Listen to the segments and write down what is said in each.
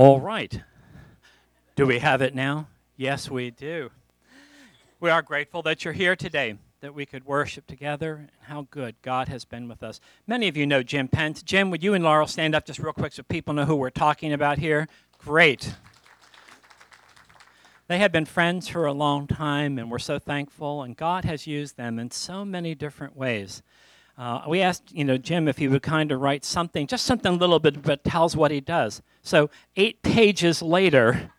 All mm. right. Do we have it now? Yes, we do. We are grateful that you're here today, that we could worship together, and how good God has been with us. Many of you know Jim Pence. Jim, would you and Laurel stand up just real quick so people know who we're talking about here? Great. They have been friends for a long time, and we're so thankful, and God has used them in so many different ways. Uh, we asked, you know, Jim if he would kind of write something, just something a little bit, but tells what he does. So eight pages later,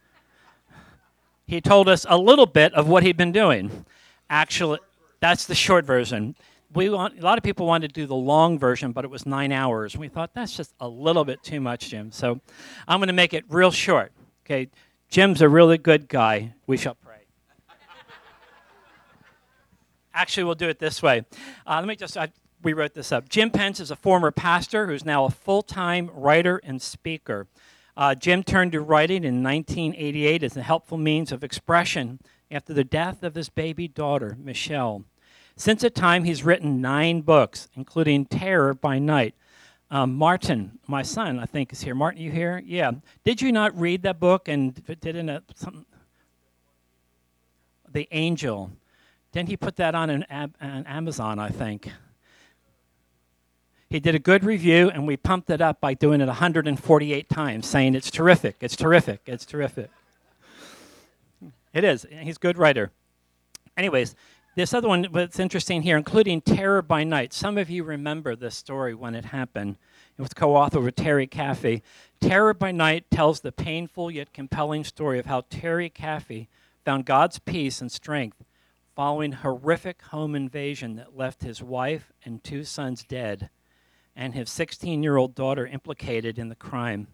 he told us a little bit of what he'd been doing. Actually, that's the short version. We want, a lot of people wanted to do the long version, but it was nine hours. We thought that's just a little bit too much, Jim. So I'm going to make it real short. Okay, Jim's a really good guy. We shall pray. Actually, we'll do it this way. Uh, let me just. I, we wrote this up. Jim Pence is a former pastor who's now a full time writer and speaker. Uh, Jim turned to writing in 1988 as a helpful means of expression after the death of his baby daughter, Michelle. Since that time, he's written nine books, including Terror by Night. Um, Martin, my son, I think is here. Martin, you here? Yeah. Did you not read that book and did it? The Angel. Didn't he put that on an, an Amazon? I think. He did a good review, and we pumped it up by doing it 148 times, saying it's terrific, it's terrific, it's terrific. It is. He's a good writer. Anyways, this other one that's interesting here, including Terror by Night. Some of you remember this story when it happened. It was co authored with Terry Caffey. Terror by Night tells the painful yet compelling story of how Terry Caffey found God's peace and strength following horrific home invasion that left his wife and two sons dead and his 16 year old daughter implicated in the crime.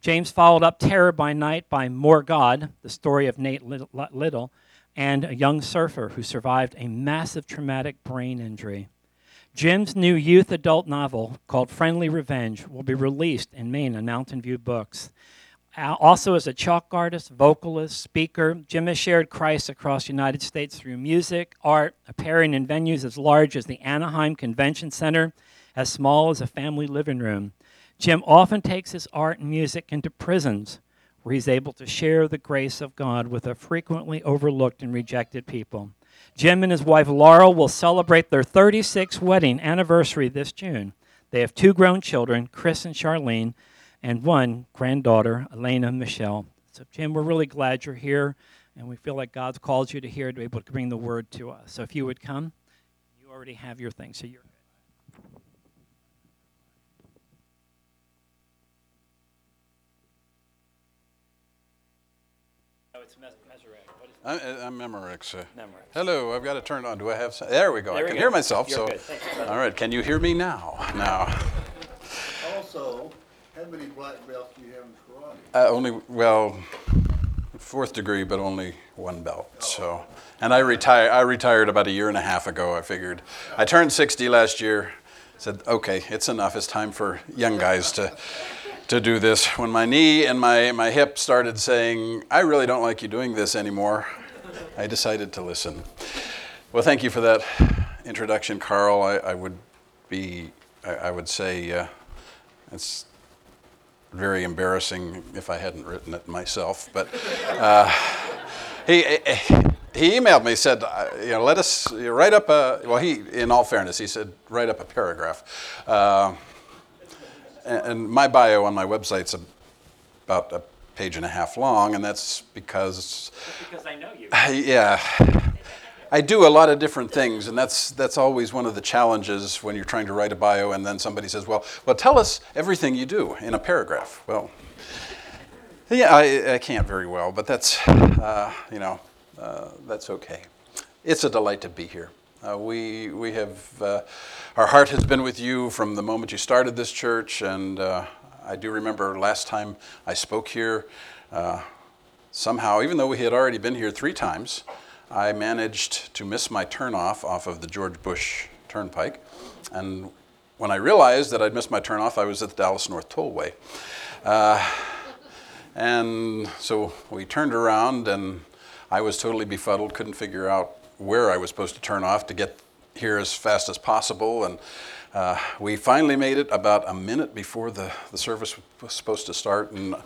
James followed up Terror by Night by More God, the story of Nate Little, and a young surfer who survived a massive traumatic brain injury. Jim's new youth adult novel called Friendly Revenge will be released in Maine on Mountain View Books. Also, as a chalk artist, vocalist, speaker, Jim has shared Christ across the United States through music, art, appearing in venues as large as the Anaheim Convention Center as small as a family living room. Jim often takes his art and music into prisons where he's able to share the grace of God with a frequently overlooked and rejected people. Jim and his wife Laurel will celebrate their 36th wedding anniversary this June. They have two grown children, Chris and Charlene, and one granddaughter, Elena Michelle. So, Jim, we're really glad you're here, and we feel like God's called you to here to be able to bring the word to us. So, if you would come, you already have your thing, so you're. I'm, I'm Memorex. Uh, hello, I've got to turn it on. Do I have? Some, there we go. There I can go. hear myself. You're so, all right. Can you hear me now? Now. Also, how many black belts do you have in karate? Uh, only well, fourth degree, but only one belt. Oh. So, and I retired. I retired about a year and a half ago. I figured. I turned 60 last year. Said, okay, it's enough. It's time for young guys to to do this. When my knee and my, my hip started saying, I really don't like you doing this anymore, I decided to listen. Well, thank you for that introduction, Carl. I, I would be, I, I would say, uh, it's very embarrassing if I hadn't written it myself. But uh, he, he emailed me, said, uh, you know, let us write up a, well, he, in all fairness, he said, write up a paragraph. Uh, and my bio on my website's about a page and a half long, and that's because. Because I know you. yeah. I do a lot of different things, and that's that's always one of the challenges when you're trying to write a bio, and then somebody says, "Well, well, tell us everything you do in a paragraph." Well, yeah, I, I can't very well, but that's uh, you know uh, that's okay. It's a delight to be here, Uh, we, we have, uh, our heart has been with you from the moment you started this church, and uh, I do remember last time I spoke here, uh, somehow, even though we had already been here three times, I managed to miss my turnoff off of the George Bush Turnpike. And when I realized that I'd missed my turnoff, I was at the Dallas North Tollway. Uh, and so we turned around, and I was totally befuddled, couldn't figure out where I was supposed to turn off to get here as fast as possible. And uh, we finally made it about a minute before the, the service was supposed to start. And,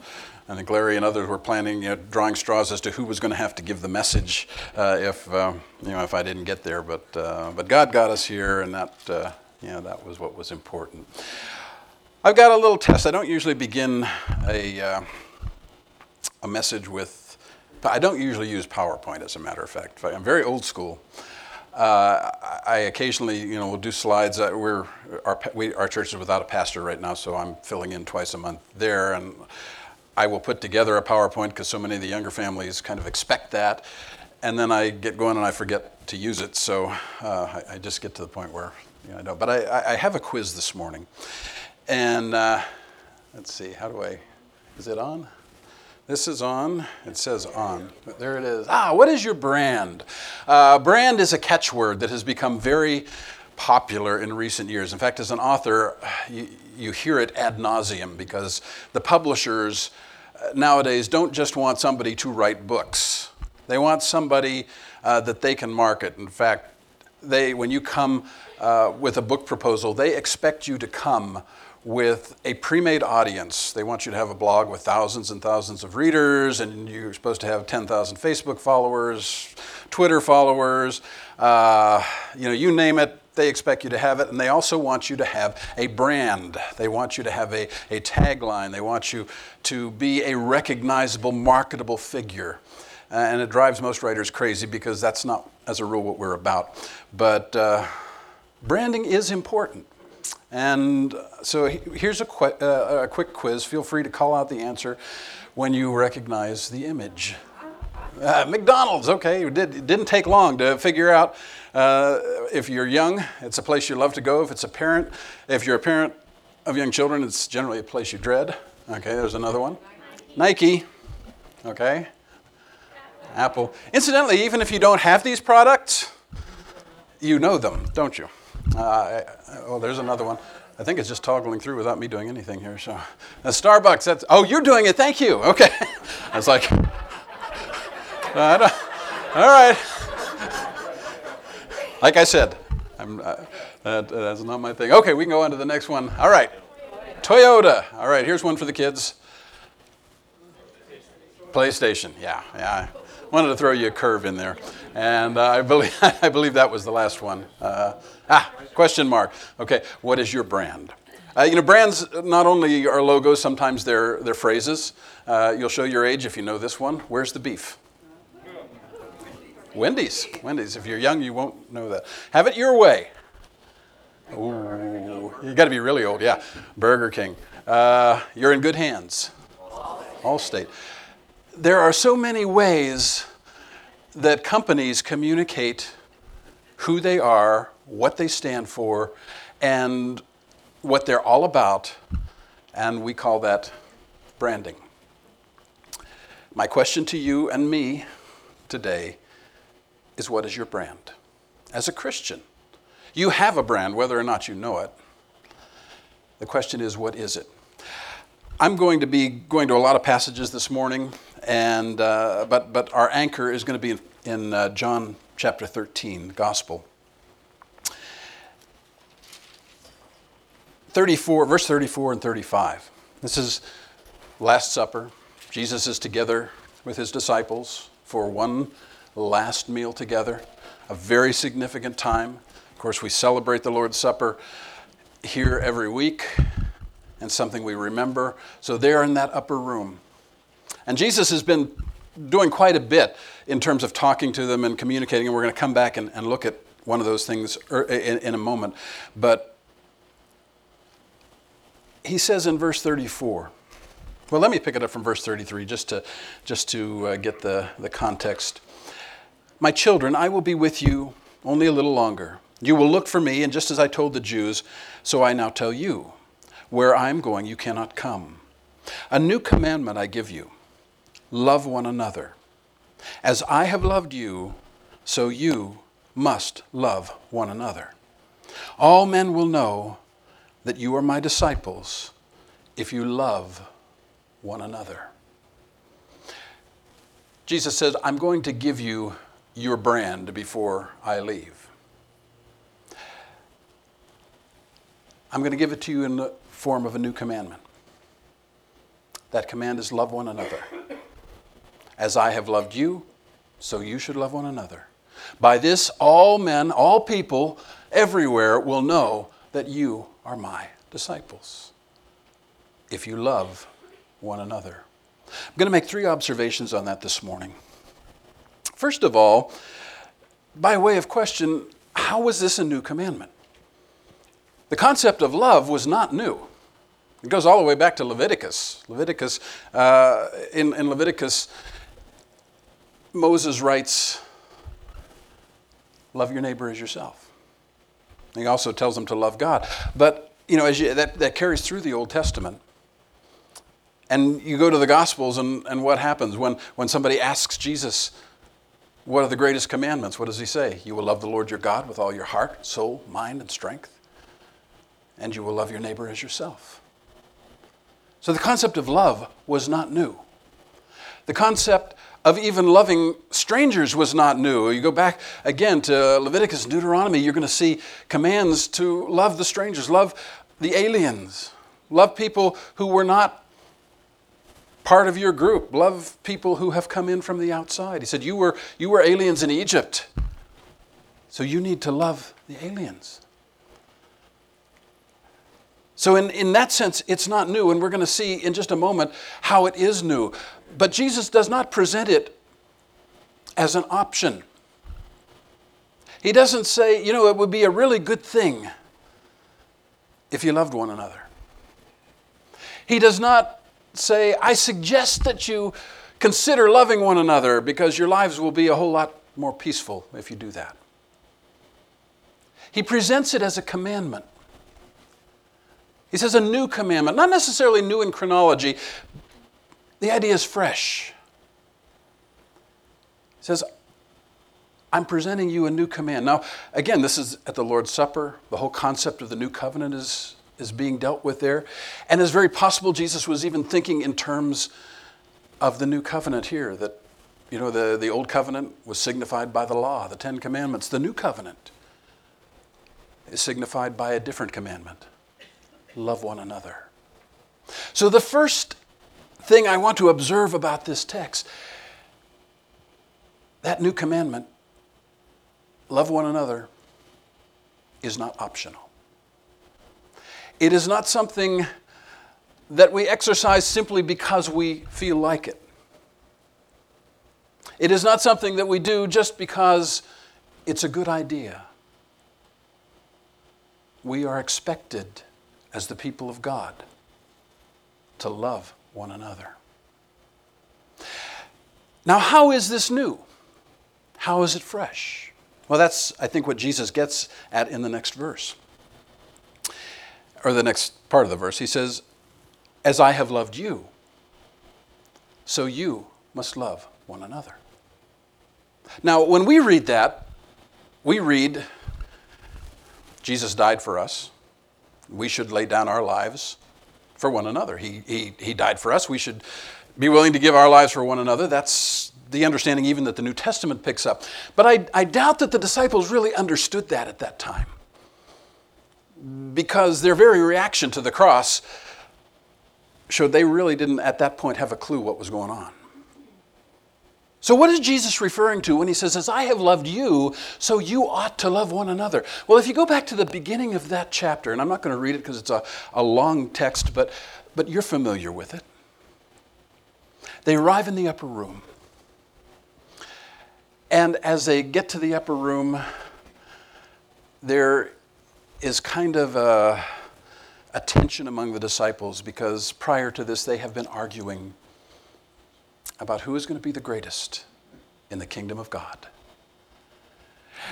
and Glary and others were planning, you know, drawing straws as to who was going to have to give the message uh, if, uh, you know, if I didn't get there. But, uh, but God got us here, and that, uh, you know, that was what was important. I've got a little test. I don't usually begin a, uh, a message with I don't usually use PowerPoint, as a matter of fact. I'm very old school. Uh, I occasionally, you know, will do slides. Uh, we're our, we, our church is without a pastor right now, so I'm filling in twice a month there, and I will put together a PowerPoint because so many of the younger families kind of expect that, and then I get going and I forget to use it. So uh, I, I, just get to the point where you know, I don't. But I, I have a quiz this morning, and uh, let's see, how do I? Is it on? This is on. It says on. But There it is. Ah, what is your brand? Uh, brand is a catchword that has become very popular in recent years. In fact, as an author, you, you hear it ad nauseum because the publishers uh, nowadays don't just want somebody to write books. They want somebody uh, that they can market. In fact, they, when you come uh, with a book proposal, they expect you to come with a pre made audience. They want you to have a blog with thousands and thousands of readers, and you're supposed to have 10,000 Facebook followers, Twitter followers, uh, you know, you name it. They expect you to have it, and they also want you to have a brand. They want you to have a, a tagline. They want you to be a recognizable, marketable figure. Uh, and it drives most writers crazy because that's not, as a rule, what we're about. But uh, branding is important. And so here's a, qu- uh, a, quick quiz. Feel free to call out the answer when you recognize the image. Uh, McDonald's, okay, it, did, didn't take long to figure out uh, if you're young, it's a place you love to go. If it's a parent, if you're a parent of young children, it's generally a place you dread. Okay, there's another one. Nike, okay. Apple. Incidentally, even if you don't have these products, you know them, don't you? Uh, oh, there's another one. I think it's just toggling through without me doing anything here. So, uh, Starbucks. That's oh, you're doing it. Thank you. Okay. I was like, uh, all right. Like I said, I'm, uh, that, that's not my thing. Okay, we can go on to the next one. All right. Toyota. All right, here's one for the kids. PlayStation. Yeah, yeah wanted to throw you a curve in there. And uh, I, believe, I believe that was the last one. Ah, question mark. Okay, what is your brand? Uh, you know, brands not only are logos, sometimes they're, they're phrases. Uh, you'll show your age if you know this one. Where's the beef? Wendy's. Wendy's. If you're young, you won't know that. Have it your way. Ooh, you got to be really old. Yeah. Burger King. Uh, you're in good hands. Allstate there are so many ways that companies communicate who they are, what they stand for, and what they're all about, and we call that branding. My question to you and me today is what is your brand? As a Christian, you have a brand, whether or not you know it. The question is, what is it? I'm going to be going to a lot of passages this morning and, uh, but, but our anchor is going to be in, in uh, John chapter 13, Gospel. 34, verse 34 and 35. This is Last Supper. Jesus is together with his disciples for one last meal together, a very significant time. Of course, we celebrate the Lord's Supper here every week and something we remember. So they're in that upper room. And Jesus has been doing quite a bit in terms of talking to them and communicating, and we're going to come back and, and look at one of those things er, in, in a moment. But he says in verse 34, well, let me pick it up from verse 33 just to, just to uh, get the, the context. My children, I will be with you only a little longer. You will look for me, and just as I told the Jews, so I now tell you where I am going, you cannot come. A new commandment I give you love one another. As I have loved you, so you must love one another. All men will know that you are my disciples if you love one another. Jesus says, I'm going to give you your brand before I leave. I'm going to give it to you in the form of a new commandment. That command is love one another. As I have loved you, so you should love one another. By this, all men, all people, everywhere will know that you are my disciples. If you love one another. I'm going to make three observations on that this morning. First of all, by way of question, how was this a new commandment? The concept of love was not new. It goes all the way back to Leviticus. Leviticus, uh, in, in Leviticus, Moses writes, Love your neighbor as yourself. He also tells them to love God. But, you know, as you, that, that carries through the Old Testament. And you go to the Gospels, and, and what happens? When, when somebody asks Jesus, What are the greatest commandments? What does he say? You will love the Lord your God with all your heart, soul, mind, and strength and you will love your neighbor as yourself. So the concept of love was not new. The concept of even loving strangers was not new. You go back again to Leviticus Deuteronomy, you're going to see commands to love the strangers, love the aliens, love people who were not part of your group, love people who have come in from the outside. He said, You were, you were aliens in Egypt, so you need to love the aliens. So, in, in that sense, it's not new, and we're going to see in just a moment how it is new. But Jesus does not present it as an option. He doesn't say, you know, it would be a really good thing if you loved one another. He does not say, I suggest that you consider loving one another because your lives will be a whole lot more peaceful if you do that. He presents it as a commandment. He says a new commandment, not necessarily new in chronology. The idea is fresh. He says, I'm presenting you a new command. Now, again, this is at the Lord's Supper. The whole concept of the new covenant is, is being dealt with there. And it's very possible Jesus was even thinking in terms of the new covenant here, that, you know, the, the old covenant was signified by the law, the Ten Commandments. The new covenant is signified by a different commandment love one another. So, the first thing I want to observe about this text that new commandment, love one another, is not optional. It is not something that we exercise simply because we feel like it. It is not something that we do just because it's a good idea. We are expected as the people of God to love one another. Now, how is this new? How is it fresh? Well, that's, I think, what Jesus gets at in the next verse, or the next part of the verse. He says, As I have loved you, so you must love one another. Now, when we read that, we read, Jesus died for us we should lay down our lives for one another. He, he, he died for us. We should be willing to give our lives for one another. That's the understanding even that the New Testament picks up. But I, I doubt that the disciples really understood that at that time. Because their very reaction to the cross showed they really didn't at that point have a clue what was going on. So, what is Jesus referring to when he says, As I have loved you, so you ought to love one another? Well, if you go back to the beginning of that chapter, and I'm not going to read it because it's a, a long text, but, but you're familiar with it. They arrive in the upper room. And as they get to the upper room, there is kind of a, a tension among the disciples because prior to this they have been arguing about who is going to be the greatest in the kingdom of God.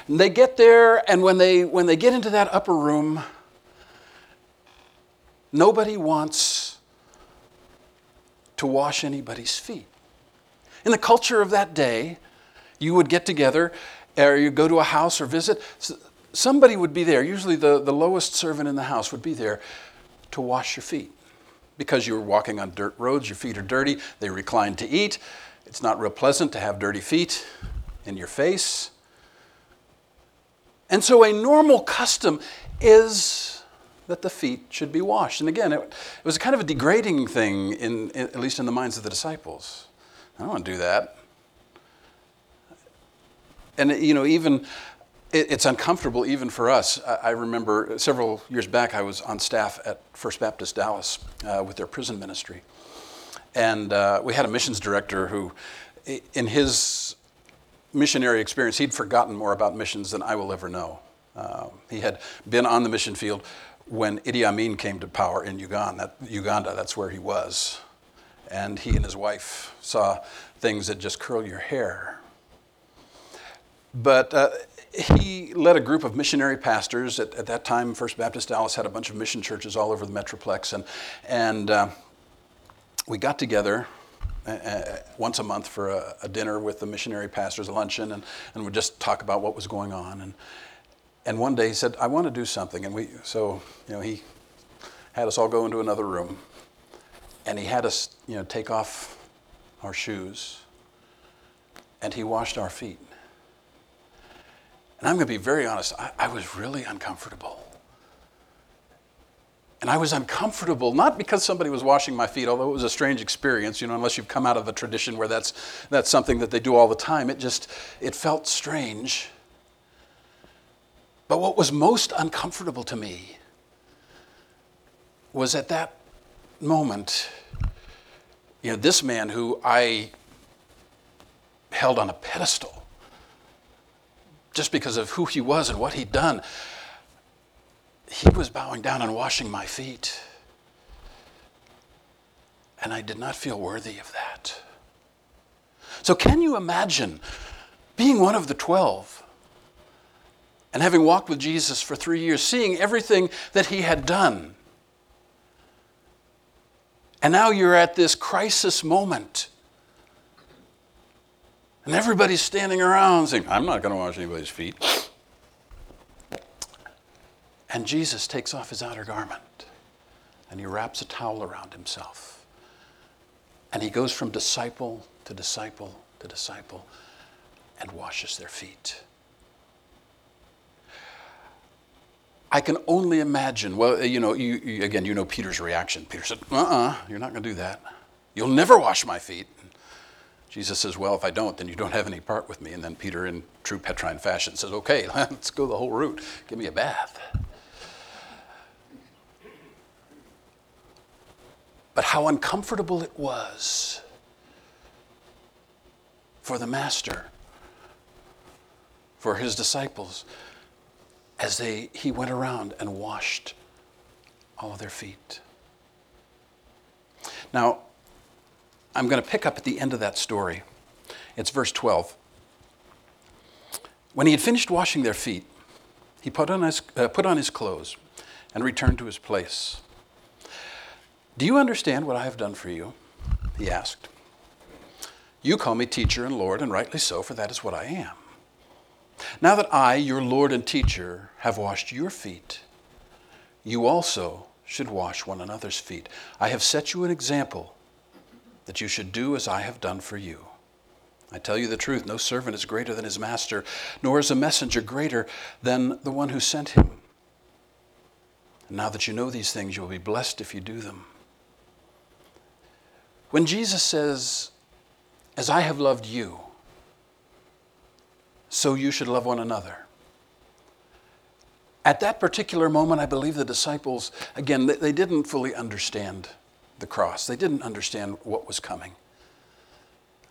And they get there, and when they, when they get into that upper room, nobody wants to wash anybody's feet. In the culture of that day, you would get together or you go to a house or visit, somebody would be there. Usually, the, the lowest servant in the house would be there to wash your feet. Because you were walking on dirt roads, your feet are dirty, they recline to eat. It's not real pleasant to have dirty feet in your face. And so, a normal custom is that the feet should be washed. And again, it, it was kind of a degrading thing, in, in, at least in the minds of the disciples. I don't want to do that. And, you know, even it's uncomfortable even for us. I remember several years back, I was on staff at First Baptist Dallas uh, with their prison ministry. And uh, we had a missions director who, in his missionary experience, he'd forgotten more about missions than I will ever know. Uh, he had been on the mission field when Idi Amin came to power in Uganda. That, Uganda, that's where he was. And he and his wife saw things that just curl your hair. But uh, he led a group of missionary pastors. At, at, that time, First Baptist Dallas had a bunch of mission churches all over the Metroplex. And, and uh, we got together uh, uh, once a month for a, a, dinner with the missionary pastors, a luncheon, and, and we'd just talk about what was going on. And, and one day he said, I want to do something. And we, so, you know, he had us all go into another room and he had us, you know, take off our shoes and he washed our feet. And I'm going to be very honest, I, I was really uncomfortable. And I was uncomfortable, not because somebody was washing my feet, although it was a strange experience, you know, unless you've come out of a tradition where that's, that's something that they do all the time. It just, it felt strange. But what was most uncomfortable to me was at that moment, you know, this man who I held on a pedestal just because of who he was and what he'd done, he was bowing down and washing my feet. And I did not feel worthy of that. So, can you imagine being one of the 12 and having walked with Jesus for three years, seeing everything that he had done? And now you're at this crisis moment and everybody's standing around saying, I'm not going to wash anybody's feet. And Jesus takes off his outer garment and he wraps a towel around himself. And he goes from disciple to disciple to disciple and washes their feet. I can only imagine. Well, you know, you, you, again, you know Peter's reaction. Peter said, Uh uh-uh, uh, you are not going to do that. You'll never wash my feet. Jesus says, Well, if I don't, then you don't have any part with me. And then Peter, in true Petrine fashion, says, Okay, let's go the whole route. Give me a bath. But how uncomfortable it was for the Master, for his disciples, as they, he went around and washed all of their feet. Now, I'm going to pick up at the end of that story. It's verse 12. When he had finished washing their feet, he put on his, uh, put on his clothes and returned to his place. Do you understand what I have done for you? He asked. You call me teacher and Lord, and rightly so, for that is what I am. Now that I, your Lord and teacher, have washed your feet, you also should wash one another's feet. I have set you an example that you should do as I have done for you. I tell you the truth no servant is greater than his master, nor is a messenger greater than the one who sent him. And now that you know these things, you will be blessed if you do them. When Jesus says, As I have loved you, so you should love one another. At that particular moment, I believe the disciples, again, they didn't fully understand the cross. They didn't understand what was coming.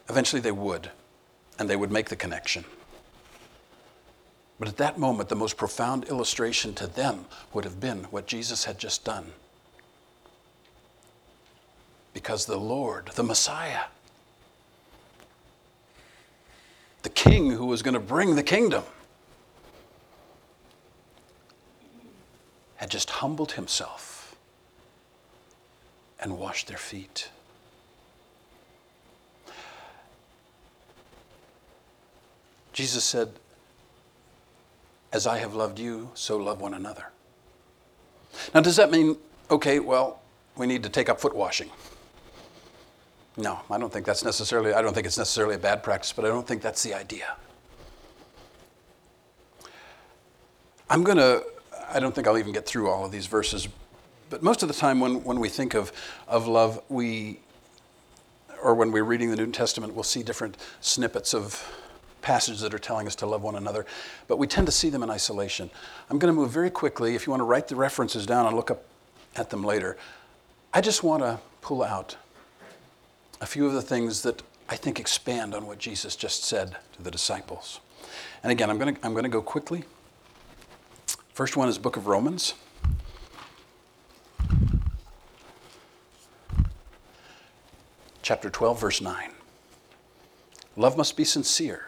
Eventually they would, and they would make the connection. But at that moment, the most profound illustration to them would have been what Jesus had just done. Because the Lord, the Messiah, the King who was going to bring the kingdom, had just humbled himself and wash their feet. Jesus said, As I have loved you, so love one another. Now, does that mean, okay, well, we need to take up foot washing? No, I don't think that's necessarily, I don't think it's necessarily a bad practice, but I don't think that's the idea. I'm going to, I don't think I'll even get through all of these verses, but most of the time when, when we think of, of love, we, or when we're reading the New Testament, we'll see different snippets of passages that are telling us to love one another, but we tend to see them in isolation. I'm going to move very quickly. If you want to write the references down and look up at them later, I just want to pull out a few of the things that I think expand on what Jesus just said to the disciples. And again, I'm going to, I'm going to go quickly. First one is Book of Romans. Chapter 12, verse 9. Love must be sincere.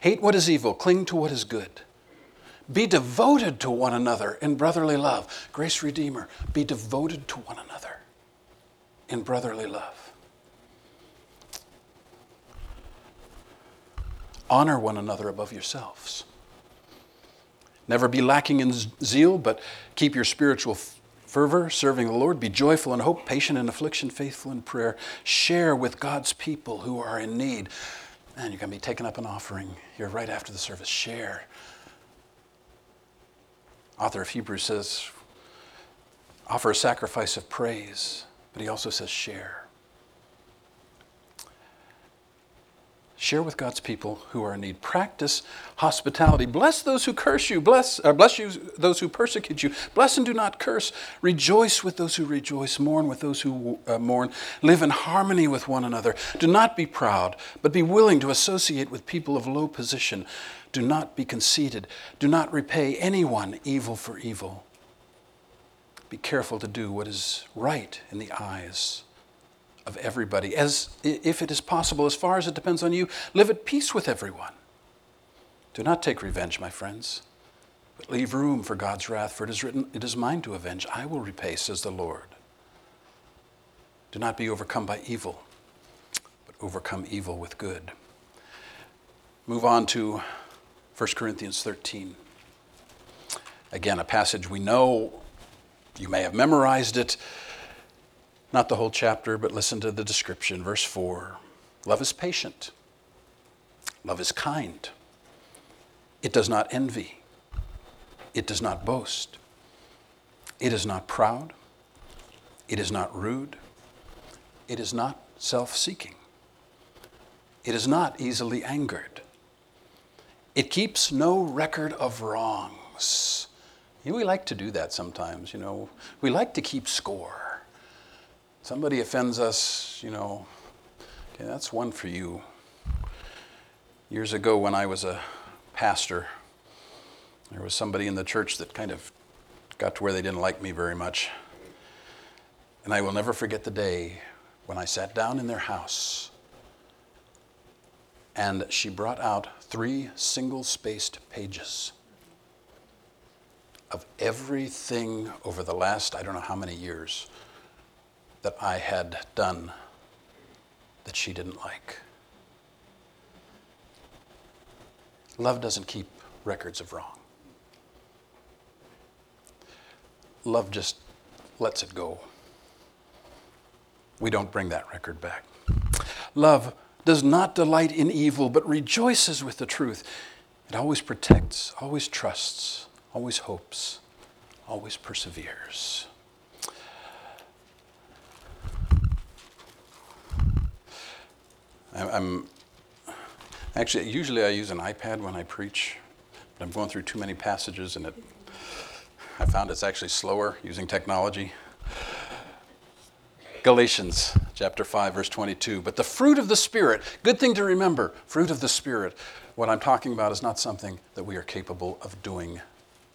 Hate what is evil, cling to what is good. Be devoted to one another in brotherly love. Grace Redeemer, be devoted to one another in brotherly love. Honor one another above yourselves. Never be lacking in zeal, but keep your spiritual fervor, serving the Lord. Be joyful in hope, patient in affliction, faithful in prayer. Share with God's people who are in need. Man, you're going to be taking up an offering here right after the service. Share. Author of Hebrews says, offer a sacrifice of praise, but he also says, share. Share with God's people who are in need. Practice hospitality. Bless those who curse you. Bless, uh, bless you those who persecute you. Bless and do not curse. Rejoice with those who rejoice. Mourn with those who uh, mourn. Live in harmony with one another. Do not be proud, but be willing to associate with people of low position. Do not be conceited. Do not repay anyone evil for evil. Be careful to do what is right in the eyes of everybody, as if it is possible, as far as it depends on you, live at peace with everyone. Do not take revenge, my friends, but leave room for God's wrath, for it is written, It is mine to avenge, I will repay, says the Lord. Do not be overcome by evil, but overcome evil with good. Move on to 1 Corinthians 13. Again, a passage we know, you may have memorized it. Not the whole chapter, but listen to the description. Verse 4 Love is patient, love is kind. It does not envy, it does not boast, it is not proud, it is not rude, it is not self seeking, it is not easily angered, it keeps no record of wrongs. You know, we like to do that sometimes, you know. We like to keep score somebody offends us, you know, okay, that's one for you. Years ago, when I was a pastor, there was somebody in the church that kind of got to where they didn't like me very much. And I will never forget the day when I sat down in their house and she brought out three single spaced pages of everything over the last, I don't know how many years, that I had done that she didn't like. Love doesn't keep records of wrong. Love just lets it go. We don't bring that record back. Love does not delight in evil, but rejoices with the truth. It always protects, always trusts, always hopes, always perseveres. I'm actually usually I use an iPad when I preach, but I'm going through too many passages and it. I found it's actually slower using technology. Galatians chapter 5 verse 22. But the fruit of the spirit, good thing to remember, fruit of the spirit. What I'm talking about is not something that we are capable of doing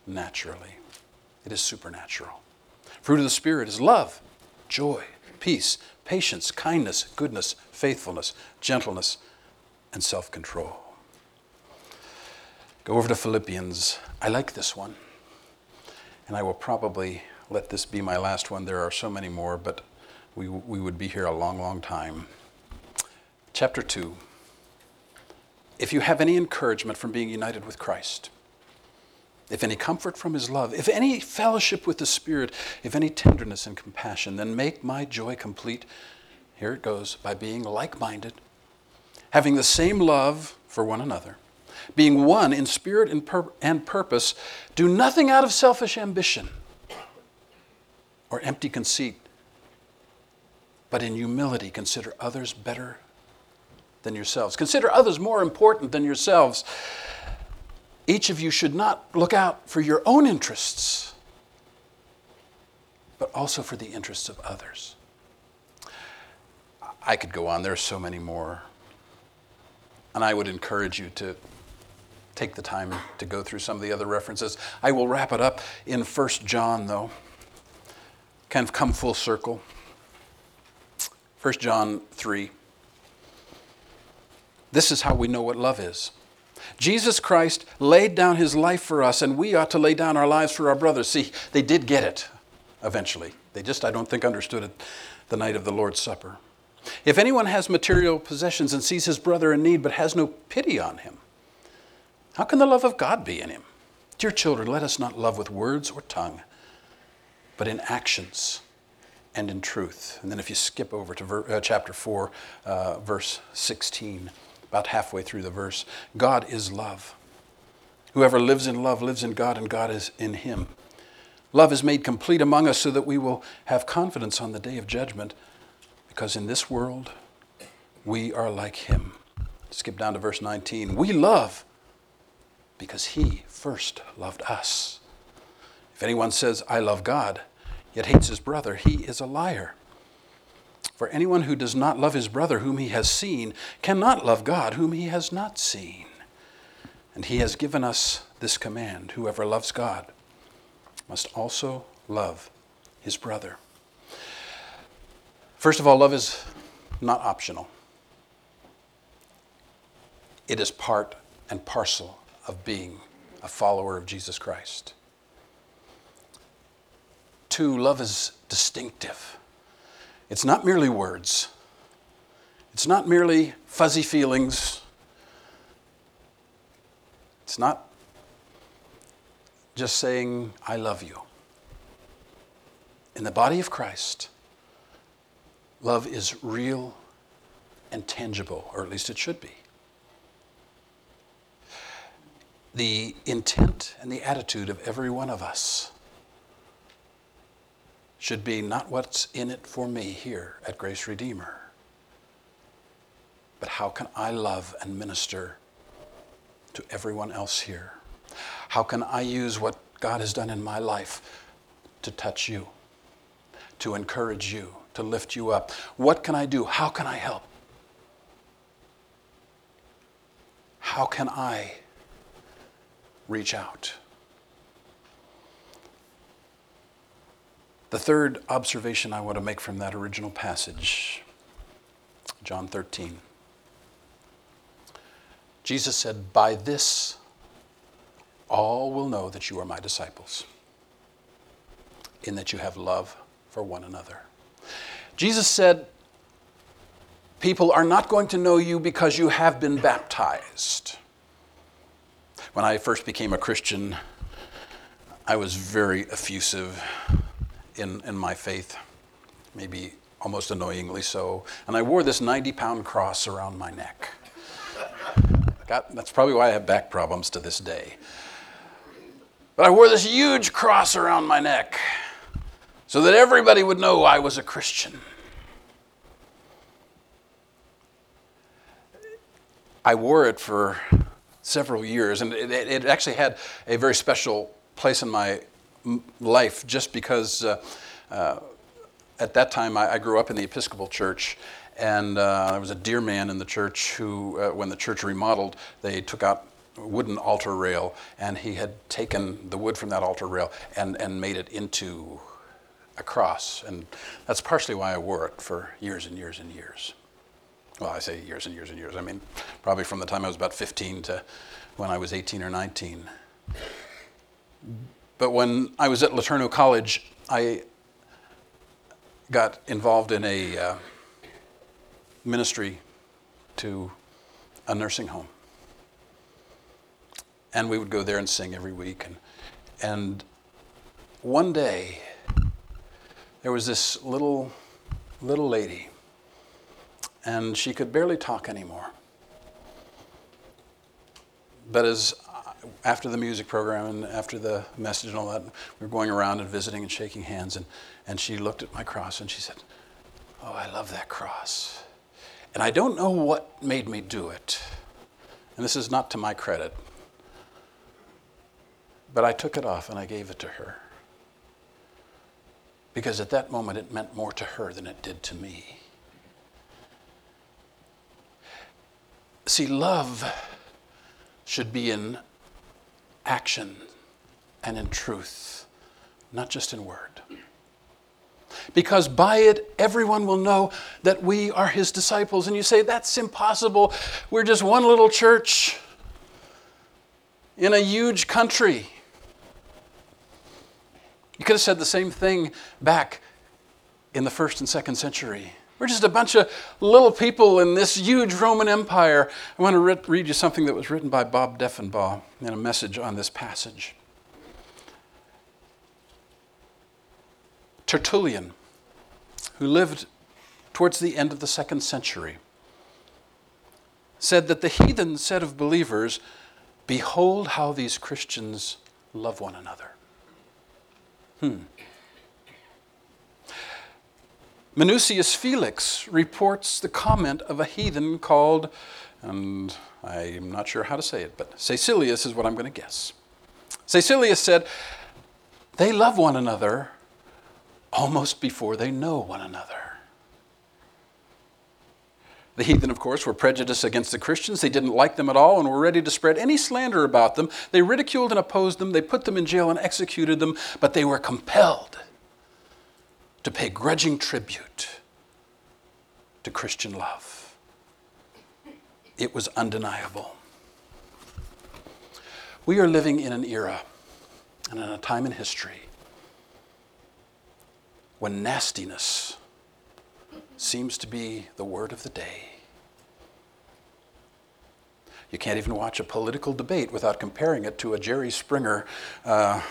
naturally. It is supernatural. Fruit of the spirit is love, joy, peace, patience, kindness, goodness, faithfulness, gentleness, and self control. Go over to Philippians. I like this one. And I will probably let this be my last one. There are so many more, but we, we would be here a long, long time. Chapter 2. If you have any encouragement from being united with Christ, if any comfort from his love, if any fellowship with the Spirit, if any tenderness and compassion, then make my joy complete. Here it goes by being like minded, having the same love for one another, being one in spirit and, pur- and purpose. Do nothing out of selfish ambition or empty conceit, but in humility consider others better than yourselves. Consider others more important than yourselves. Each of you should not look out for your own interests, but also for the interests of others. I could go on, there are so many more. And I would encourage you to take the time to go through some of the other references. I will wrap it up in 1 John, though, kind of come full circle. 1 John 3. This is how we know what love is. Jesus Christ laid down his life for us, and we ought to lay down our lives for our brothers. See, they did get it eventually. They just, I don't think, understood it the night of the Lord's Supper. If anyone has material possessions and sees his brother in need but has no pity on him, how can the love of God be in him? Dear children, let us not love with words or tongue, but in actions and in truth. And then if you skip over to ver- uh, chapter 4, uh, verse 16 about halfway through the verse. God is love. Whoever lives in love lives in God, and God is in him. Love is made complete among us so that we will have confidence on the day of judgment, because in this world we are like him. Skip down to verse 19. We love because he first loved us. If anyone says, I love God, yet hates his brother, he is a liar. For anyone who does not love his brother whom he has seen cannot love God whom he has not seen. And he has given us this command whoever loves God must also love his brother. First of all, love is not optional, it is part and parcel of being a follower of Jesus Christ. Two, love is distinctive. It's not merely words, it's not merely fuzzy feelings, it's not just saying, I love you. In the body of Christ, love is real and tangible, or at least it should be. The intent and the attitude of every one of us should be not what's in it for me here at Grace Redeemer, but how can I love and minister to everyone else here? How can I use what God has done in my life to touch you, to encourage you, to lift you up? What can I do? How can I help? How can I reach out? The third observation I want to make from that original passage, John 13. Jesus said, By this all will know that you are my disciples, in that you have love for one another. Jesus said, People are not going to know you because you have been baptized. When I first became a Christian, I was very effusive in, in my faith, maybe almost annoyingly so. And I wore this 90 pound cross around my neck. That's probably why I have back problems to this day. But I wore this huge cross around my neck so that everybody would know I was a Christian. I wore it for several years, and it, it actually had a very special place in my life just because uh, uh, at that time I, I, grew up in the Episcopal Church. And uh, there was a dear man in the church who, uh, when the church remodeled, they took out wooden altar rail, and he had taken the wood from that altar rail and, and made it into a cross. And that's partially why I wore it for years and years and years. Well, I say years and years and years. I mean, probably from the time I was about 15 to when I was 18 or 19 But when I was at LeTourneau College, I got involved in a uh, ministry to a nursing home. And we would go there and sing every week. And, and one day, there was this little, little lady, and she could barely talk anymore. But as after the music program and after the message and all that, we were going around and visiting and shaking hands, and, and she looked at my cross and she said, Oh, I love that cross. And I don't know what made me do it. And this is not to my credit. But I took it off and I gave it to her. Because at that moment it meant more to her than it did to me. See, love should be in action and in truth, not just in word. Because by it, everyone will know that we are his disciples. And you say, that's impossible. We're just one little church in a huge country. You could have said the same thing back in the first and second century. We're just a bunch of little people in this huge Roman Empire. I want to re- read you something that was written by Bob Deffinbaugh in a message on this passage. Tertullian, who lived towards the end of the second century, said that the heathen said of believers, Behold how these Christians love one another. Hmm. Minucius Felix reports the comment of a heathen called, and I'm not sure how to say it, but Caecilius is what I'm going to guess. Caecilius said, They love one another almost before they know one another. The heathen, of course, were prejudiced against the Christians. They didn't like them at all and were ready to spread any slander about them. They ridiculed and opposed them. They put them in jail and executed them, but they were compelled to pay grudging tribute to Christian love. It was undeniable. We are living in an era and in a time in history when nastiness seems to be the word of the day. You can't even watch a political debate without comparing it to a Jerry Springer uh,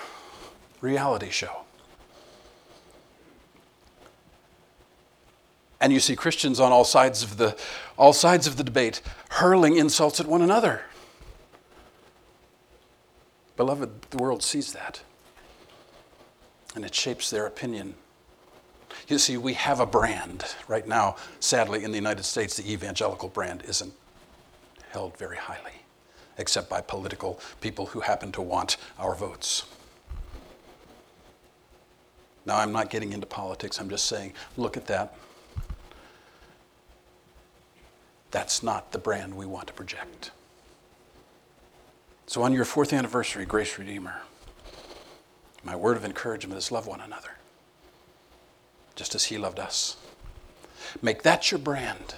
reality show. And you see Christians on all sides of the, all sides of the debate hurling insults at one another. Beloved, the world sees that. And it shapes their opinion. You see, we have a brand. Right now, sadly, in the United States, the evangelical brand isn't held very highly, except by political people who happen to want our votes. Now, I'm not getting into politics, I'm just saying, look at that. That's not the brand we want to project. So, on your fourth anniversary, Grace Redeemer, my word of encouragement is love one another, just as He loved us. Make that your brand.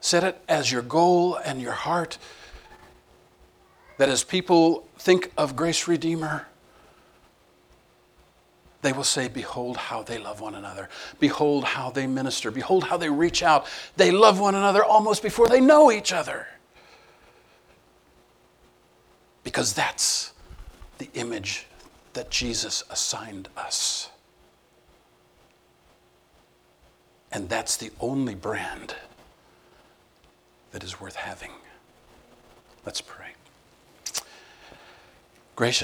Set it as your goal and your heart that as people think of Grace Redeemer, they will say, Behold how they love one another. Behold how they minister. Behold how they reach out. They love one another almost before they know each other. Because that's the image that Jesus assigned us. And that's the only brand that is worth having. Let's pray. Gracious